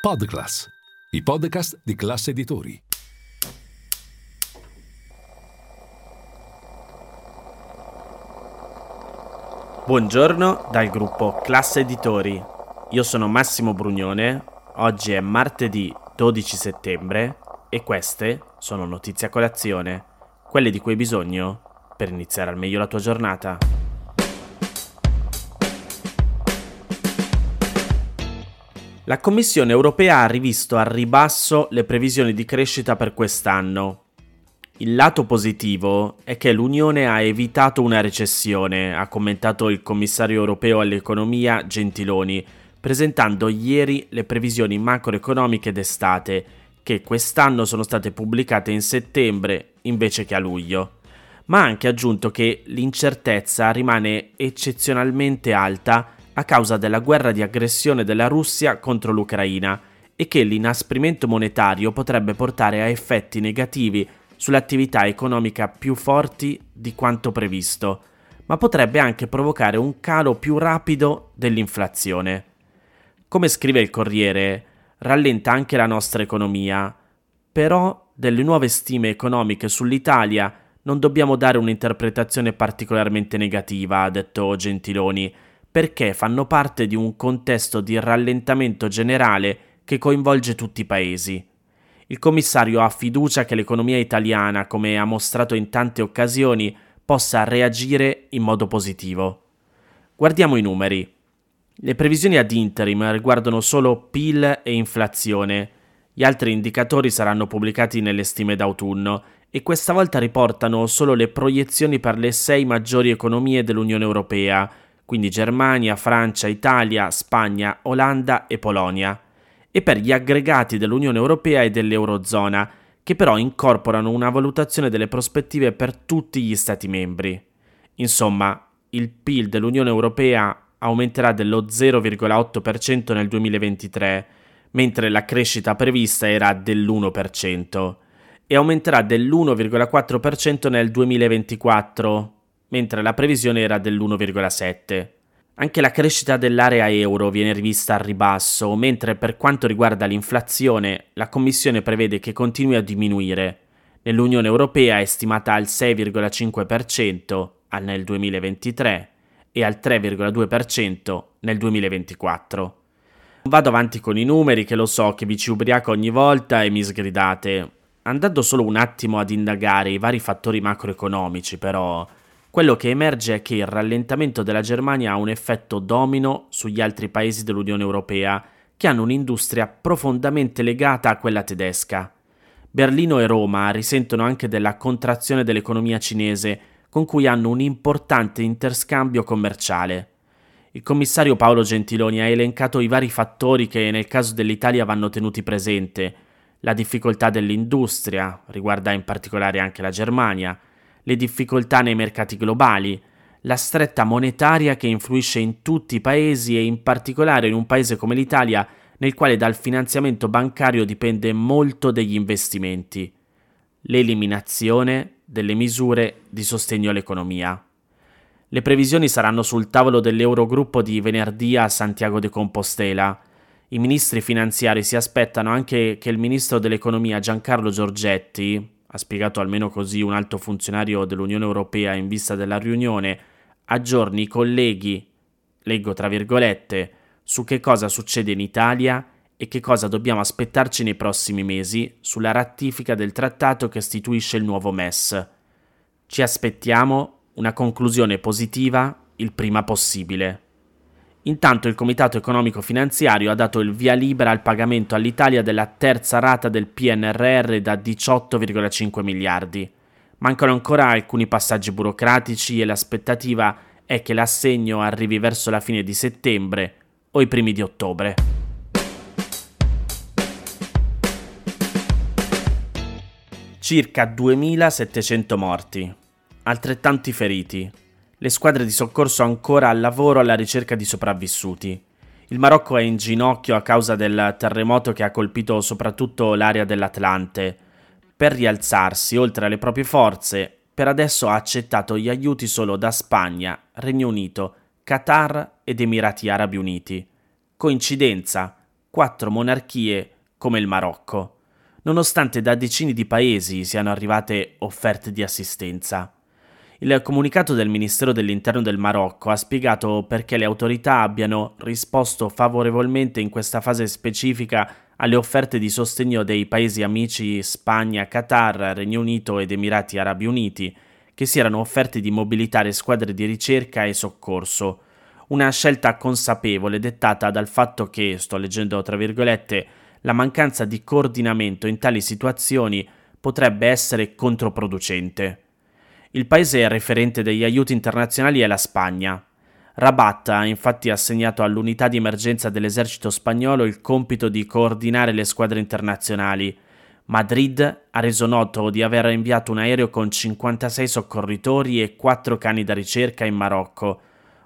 Podclass, i podcast di classe editori. Buongiorno dal gruppo Classe Editori. Io sono Massimo Brugnone. Oggi è martedì 12 settembre e queste sono notizie a colazione, quelle di cui hai bisogno per iniziare al meglio la tua giornata. La Commissione europea ha rivisto a ribasso le previsioni di crescita per quest'anno. Il lato positivo è che l'Unione ha evitato una recessione, ha commentato il commissario europeo all'economia Gentiloni, presentando ieri le previsioni macroeconomiche d'estate, che quest'anno sono state pubblicate in settembre invece che a luglio. Ma ha anche aggiunto che l'incertezza rimane eccezionalmente alta a causa della guerra di aggressione della Russia contro l'Ucraina e che l'inasprimento monetario potrebbe portare a effetti negativi sull'attività economica più forti di quanto previsto, ma potrebbe anche provocare un calo più rapido dell'inflazione. Come scrive il Corriere, rallenta anche la nostra economia, però delle nuove stime economiche sull'Italia non dobbiamo dare un'interpretazione particolarmente negativa, ha detto Gentiloni, perché fanno parte di un contesto di rallentamento generale che coinvolge tutti i paesi. Il commissario ha fiducia che l'economia italiana, come ha mostrato in tante occasioni, possa reagire in modo positivo. Guardiamo i numeri. Le previsioni ad interim riguardano solo PIL e inflazione. Gli altri indicatori saranno pubblicati nelle stime d'autunno e questa volta riportano solo le proiezioni per le sei maggiori economie dell'Unione Europea, quindi Germania, Francia, Italia, Spagna, Olanda e Polonia, e per gli aggregati dell'Unione Europea e dell'Eurozona, che però incorporano una valutazione delle prospettive per tutti gli Stati membri. Insomma, il PIL dell'Unione Europea aumenterà dello 0,8% nel 2023, mentre la crescita prevista era dell'1%, e aumenterà dell'1,4% nel 2024, mentre la previsione era dell'1,7. Anche la crescita dell'area euro viene rivista al ribasso, mentre per quanto riguarda l'inflazione, la Commissione prevede che continui a diminuire. Nell'Unione Europea è stimata al 6,5% nel 2023 e al 3,2% nel 2024. Vado avanti con i numeri che lo so che vi ci ubriaco ogni volta e mi sgridate. Andando solo un attimo ad indagare i vari fattori macroeconomici, però, quello che emerge è che il rallentamento della Germania ha un effetto domino sugli altri paesi dell'Unione Europea, che hanno un'industria profondamente legata a quella tedesca. Berlino e Roma risentono anche della contrazione dell'economia cinese, con cui hanno un importante interscambio commerciale. Il commissario Paolo Gentiloni ha elencato i vari fattori che nel caso dell'Italia vanno tenuti presente. La difficoltà dell'industria, riguarda in particolare anche la Germania, le difficoltà nei mercati globali, la stretta monetaria che influisce in tutti i paesi e in particolare in un paese come l'Italia nel quale dal finanziamento bancario dipende molto degli investimenti, l'eliminazione delle misure di sostegno all'economia. Le previsioni saranno sul tavolo dell'Eurogruppo di venerdì a Santiago de Compostela. I ministri finanziari si aspettano anche che il ministro dell'economia Giancarlo Giorgetti, ha spiegato almeno così un alto funzionario dell'Unione Europea in vista della riunione, aggiorni i colleghi, leggo tra virgolette, su che cosa succede in Italia e che cosa dobbiamo aspettarci nei prossimi mesi sulla ratifica del trattato che istituisce il nuovo MES. Ci aspettiamo una conclusione positiva il prima possibile. Intanto il Comitato Economico Finanziario ha dato il via libera al pagamento all'Italia della terza rata del PNRR da 18,5 miliardi. Mancano ancora alcuni passaggi burocratici e l'aspettativa è che l'assegno arrivi verso la fine di settembre o i primi di ottobre. Circa 2700 morti, altrettanti feriti, le squadre di soccorso ancora al lavoro alla ricerca di sopravvissuti. Il Marocco è in ginocchio a causa del terremoto che ha colpito soprattutto l'area dell'Atlante. Per rialzarsi, oltre alle proprie forze, per adesso ha accettato gli aiuti solo da Spagna, Regno Unito, Qatar ed Emirati Arabi Uniti. Coincidenza? quattro monarchie come il Marocco, nonostante da decine di paesi siano arrivate offerte di assistenza. Il comunicato del Ministero dell'Interno del Marocco ha spiegato perché le autorità abbiano risposto favorevolmente in questa fase specifica alle offerte di sostegno dei paesi amici Spagna, Qatar, Regno Unito ed Emirati Arabi Uniti, che si erano offerti di mobilitare squadre di ricerca e soccorso. Una scelta consapevole dettata dal fatto che, sto leggendo tra virgolette, la mancanza di coordinamento in tali situazioni potrebbe essere controproducente. Il paese referente degli aiuti internazionali è la Spagna. Rabat ha infatti assegnato all'unità di emergenza dell'esercito spagnolo il compito di coordinare le squadre internazionali. Madrid ha reso noto di aver inviato un aereo con 56 soccorritori e 4 cani da ricerca in Marocco.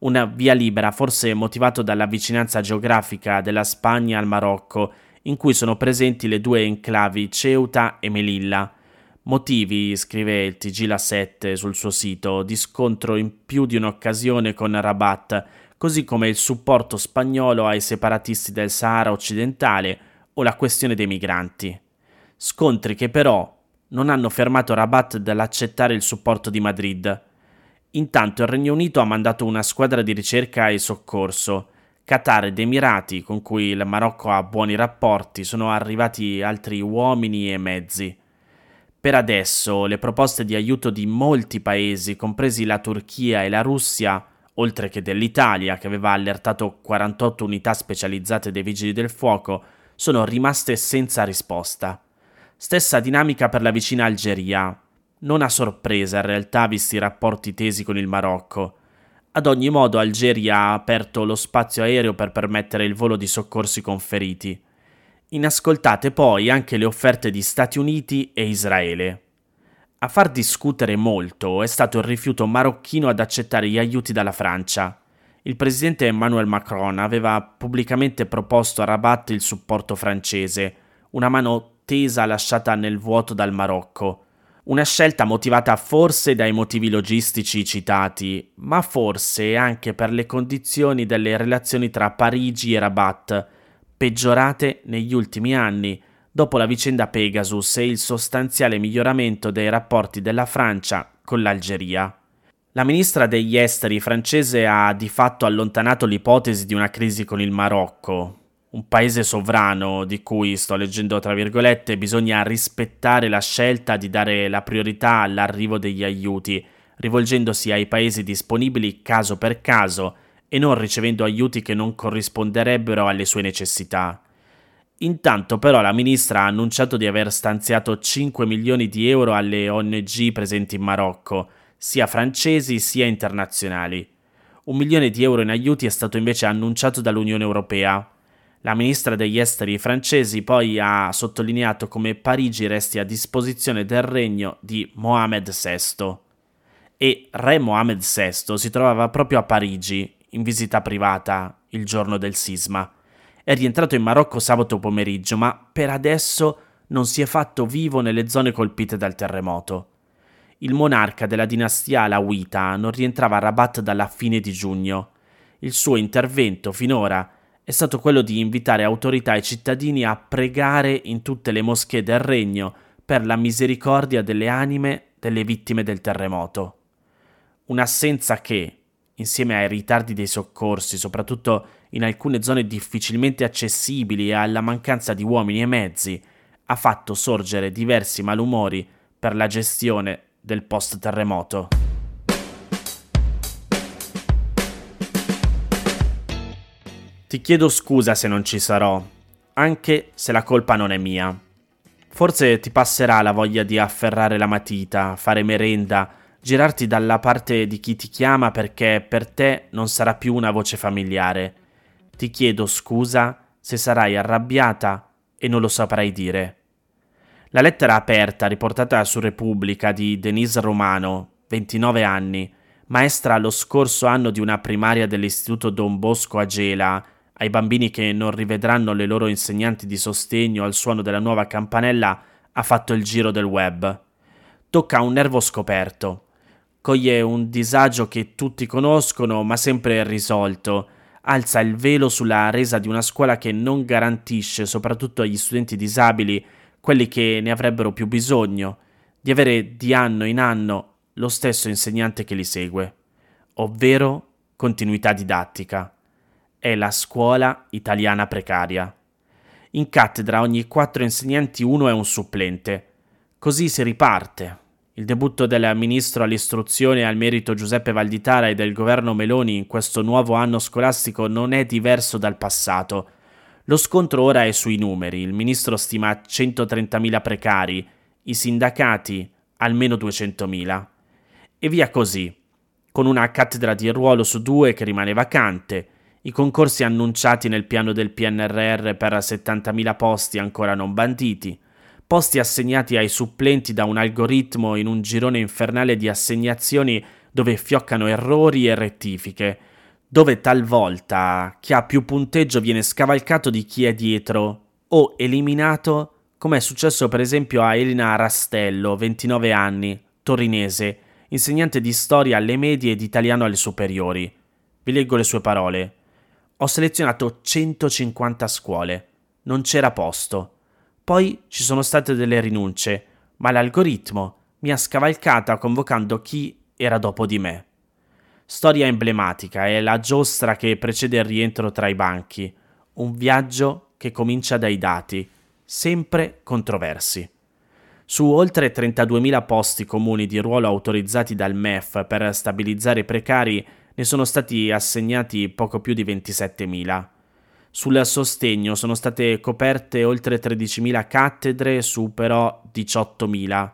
Una via libera forse motivato dalla vicinanza geografica della Spagna al Marocco, in cui sono presenti le due enclavi Ceuta e Melilla. Motivi, scrive il TG La 7 sul suo sito, di scontro in più di un'occasione con Rabat, così come il supporto spagnolo ai separatisti del Sahara occidentale o la questione dei migranti. Scontri che però non hanno fermato Rabat dall'accettare il supporto di Madrid. Intanto il Regno Unito ha mandato una squadra di ricerca e soccorso. Qatar ed Emirati, con cui il Marocco ha buoni rapporti, sono arrivati altri uomini e mezzi. Per adesso le proposte di aiuto di molti paesi, compresi la Turchia e la Russia, oltre che dell'Italia, che aveva allertato 48 unità specializzate dei vigili del fuoco, sono rimaste senza risposta. Stessa dinamica per la vicina Algeria. Non a sorpresa in realtà visti i rapporti tesi con il Marocco. Ad ogni modo Algeria ha aperto lo spazio aereo per permettere il volo di soccorsi conferiti inascoltate poi anche le offerte di Stati Uniti e Israele. A far discutere molto è stato il rifiuto marocchino ad accettare gli aiuti dalla Francia. Il presidente Emmanuel Macron aveva pubblicamente proposto a Rabat il supporto francese, una mano tesa lasciata nel vuoto dal Marocco. Una scelta motivata forse dai motivi logistici citati, ma forse anche per le condizioni delle relazioni tra Parigi e Rabat, peggiorate negli ultimi anni dopo la vicenda Pegasus e il sostanziale miglioramento dei rapporti della Francia con l'Algeria. La ministra degli esteri francese ha di fatto allontanato l'ipotesi di una crisi con il Marocco, un paese sovrano di cui, sto leggendo tra virgolette, bisogna rispettare la scelta di dare la priorità all'arrivo degli aiuti, rivolgendosi ai paesi disponibili caso per caso e non ricevendo aiuti che non corrisponderebbero alle sue necessità. Intanto però la ministra ha annunciato di aver stanziato 5 milioni di euro alle ONG presenti in Marocco, sia francesi sia internazionali. Un milione di euro in aiuti è stato invece annunciato dall'Unione Europea. La ministra degli esteri francesi poi ha sottolineato come Parigi resti a disposizione del regno di Mohamed VI. E re Mohamed VI si trovava proprio a Parigi, in visita privata il giorno del sisma. È rientrato in Marocco sabato pomeriggio, ma per adesso non si è fatto vivo nelle zone colpite dal terremoto. Il monarca della dinastia alawita non rientrava a Rabat dalla fine di giugno. Il suo intervento finora è stato quello di invitare autorità e cittadini a pregare in tutte le moschee del regno per la misericordia delle anime delle vittime del terremoto. Un'assenza che, insieme ai ritardi dei soccorsi, soprattutto in alcune zone difficilmente accessibili e alla mancanza di uomini e mezzi, ha fatto sorgere diversi malumori per la gestione del post-terremoto. Ti chiedo scusa se non ci sarò, anche se la colpa non è mia. Forse ti passerà la voglia di afferrare la matita, fare merenda, girarti dalla parte di chi ti chiama perché per te non sarà più una voce familiare. Ti chiedo scusa se sarai arrabbiata e non lo saprai dire. La lettera aperta riportata su Repubblica di Denise Romano, 29 anni, maestra lo scorso anno di una primaria dell'Istituto Don Bosco a Gela, ai bambini che non rivedranno le loro insegnanti di sostegno al suono della nuova campanella, ha fatto il giro del web. Tocca un nervo scoperto coglie un disagio che tutti conoscono ma sempre risolto, alza il velo sulla resa di una scuola che non garantisce, soprattutto agli studenti disabili, quelli che ne avrebbero più bisogno, di avere di anno in anno lo stesso insegnante che li segue, ovvero continuità didattica. È la scuola italiana precaria. In cattedra ogni quattro insegnanti uno è un supplente. Così si riparte. Il debutto del ministro all'istruzione e al merito Giuseppe Valditara e del governo Meloni in questo nuovo anno scolastico non è diverso dal passato. Lo scontro ora è sui numeri. Il ministro stima 130.000 precari, i sindacati almeno 200.000. E via così, con una cattedra di ruolo su due che rimane vacante, i concorsi annunciati nel piano del PNRR per 70.000 posti ancora non banditi, posti assegnati ai supplenti da un algoritmo in un girone infernale di assegnazioni dove fioccano errori e rettifiche, dove talvolta chi ha più punteggio viene scavalcato di chi è dietro o eliminato, come è successo per esempio a Elena Rastello, 29 anni, torinese, insegnante di storia alle medie e di italiano alle superiori. Vi leggo le sue parole. Ho selezionato 150 scuole. Non c'era posto. Poi ci sono state delle rinunce, ma l'algoritmo mi ha scavalcata convocando chi era dopo di me. Storia emblematica è la giostra che precede il rientro tra i banchi, un viaggio che comincia dai dati, sempre controversi. Su oltre 32.000 posti comuni di ruolo autorizzati dal MEF per stabilizzare i precari, ne sono stati assegnati poco più di 27.000. Sul sostegno sono state coperte oltre 13.000 cattedre su però 18.000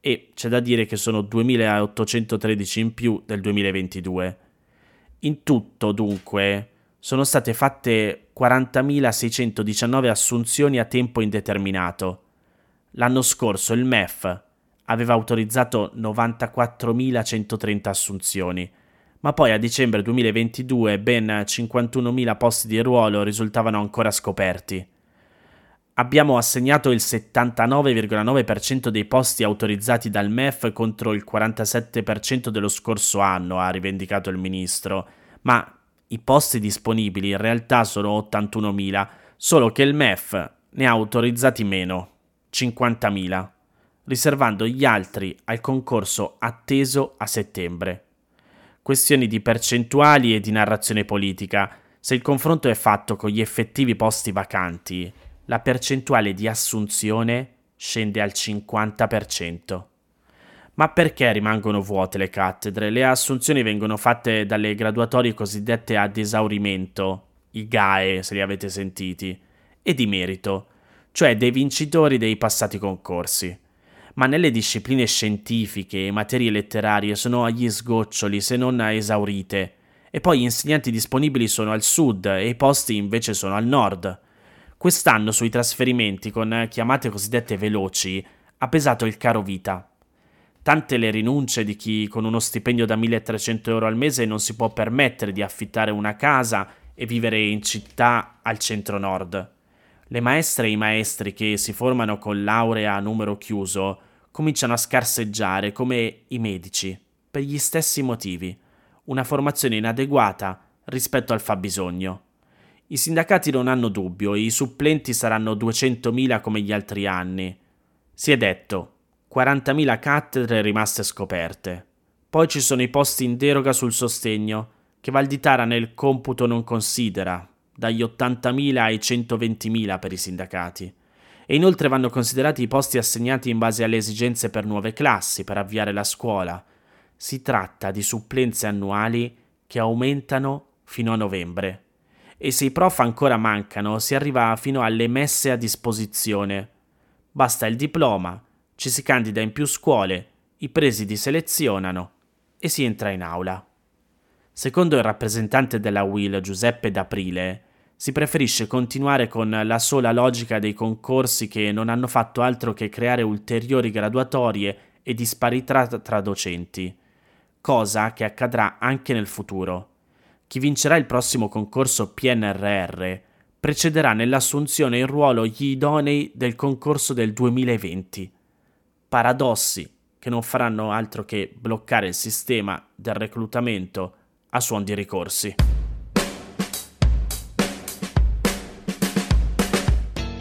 e c'è da dire che sono 2.813 in più del 2022. In tutto, dunque, sono state fatte 40.619 assunzioni a tempo indeterminato. L'anno scorso il MEF aveva autorizzato 94.130 assunzioni, ma poi a dicembre 2022 ben 51.000 posti di ruolo risultavano ancora scoperti. Abbiamo assegnato il 79,9% dei posti autorizzati dal MEF contro il 47% dello scorso anno, ha rivendicato il ministro, ma i posti disponibili in realtà sono 81.000, solo che il MEF ne ha autorizzati meno, 50.000, riservando gli altri al concorso atteso a settembre questioni di percentuali e di narrazione politica. Se il confronto è fatto con gli effettivi posti vacanti, la percentuale di assunzione scende al 50%. Ma perché rimangono vuote le cattedre? Le assunzioni vengono fatte dalle graduatorie cosiddette ad esaurimento, i GAE se li avete sentiti, e di merito, cioè dei vincitori dei passati concorsi ma nelle discipline scientifiche e materie letterarie sono agli sgoccioli se non esaurite, e poi gli insegnanti disponibili sono al sud e i posti invece sono al nord. Quest'anno sui trasferimenti con chiamate cosiddette veloci ha pesato il caro vita. Tante le rinunce di chi con uno stipendio da 1300 euro al mese non si può permettere di affittare una casa e vivere in città al centro nord. Le maestre e i maestri che si formano con laurea a numero chiuso cominciano a scarseggiare come i medici, per gli stessi motivi, una formazione inadeguata rispetto al fabbisogno. I sindacati non hanno dubbio, i supplenti saranno 200.000 come gli altri anni. Si è detto, 40.000 cattedre rimaste scoperte. Poi ci sono i posti in deroga sul sostegno, che Valditara nel computo non considera, dagli 80.000 ai 120.000 per i sindacati. E inoltre vanno considerati i posti assegnati in base alle esigenze per nuove classi, per avviare la scuola. Si tratta di supplenze annuali che aumentano fino a novembre. E se i prof ancora mancano, si arriva fino alle messe a disposizione. Basta il diploma, ci si candida in più scuole, i presidi selezionano e si entra in aula. Secondo il rappresentante della WIL Giuseppe D'Aprile, si preferisce continuare con la sola logica dei concorsi che non hanno fatto altro che creare ulteriori graduatorie e disparità tra docenti, cosa che accadrà anche nel futuro. Chi vincerà il prossimo concorso PNRR precederà nell'assunzione in ruolo gli idonei del concorso del 2020. Paradossi che non faranno altro che bloccare il sistema del reclutamento a suon di ricorsi.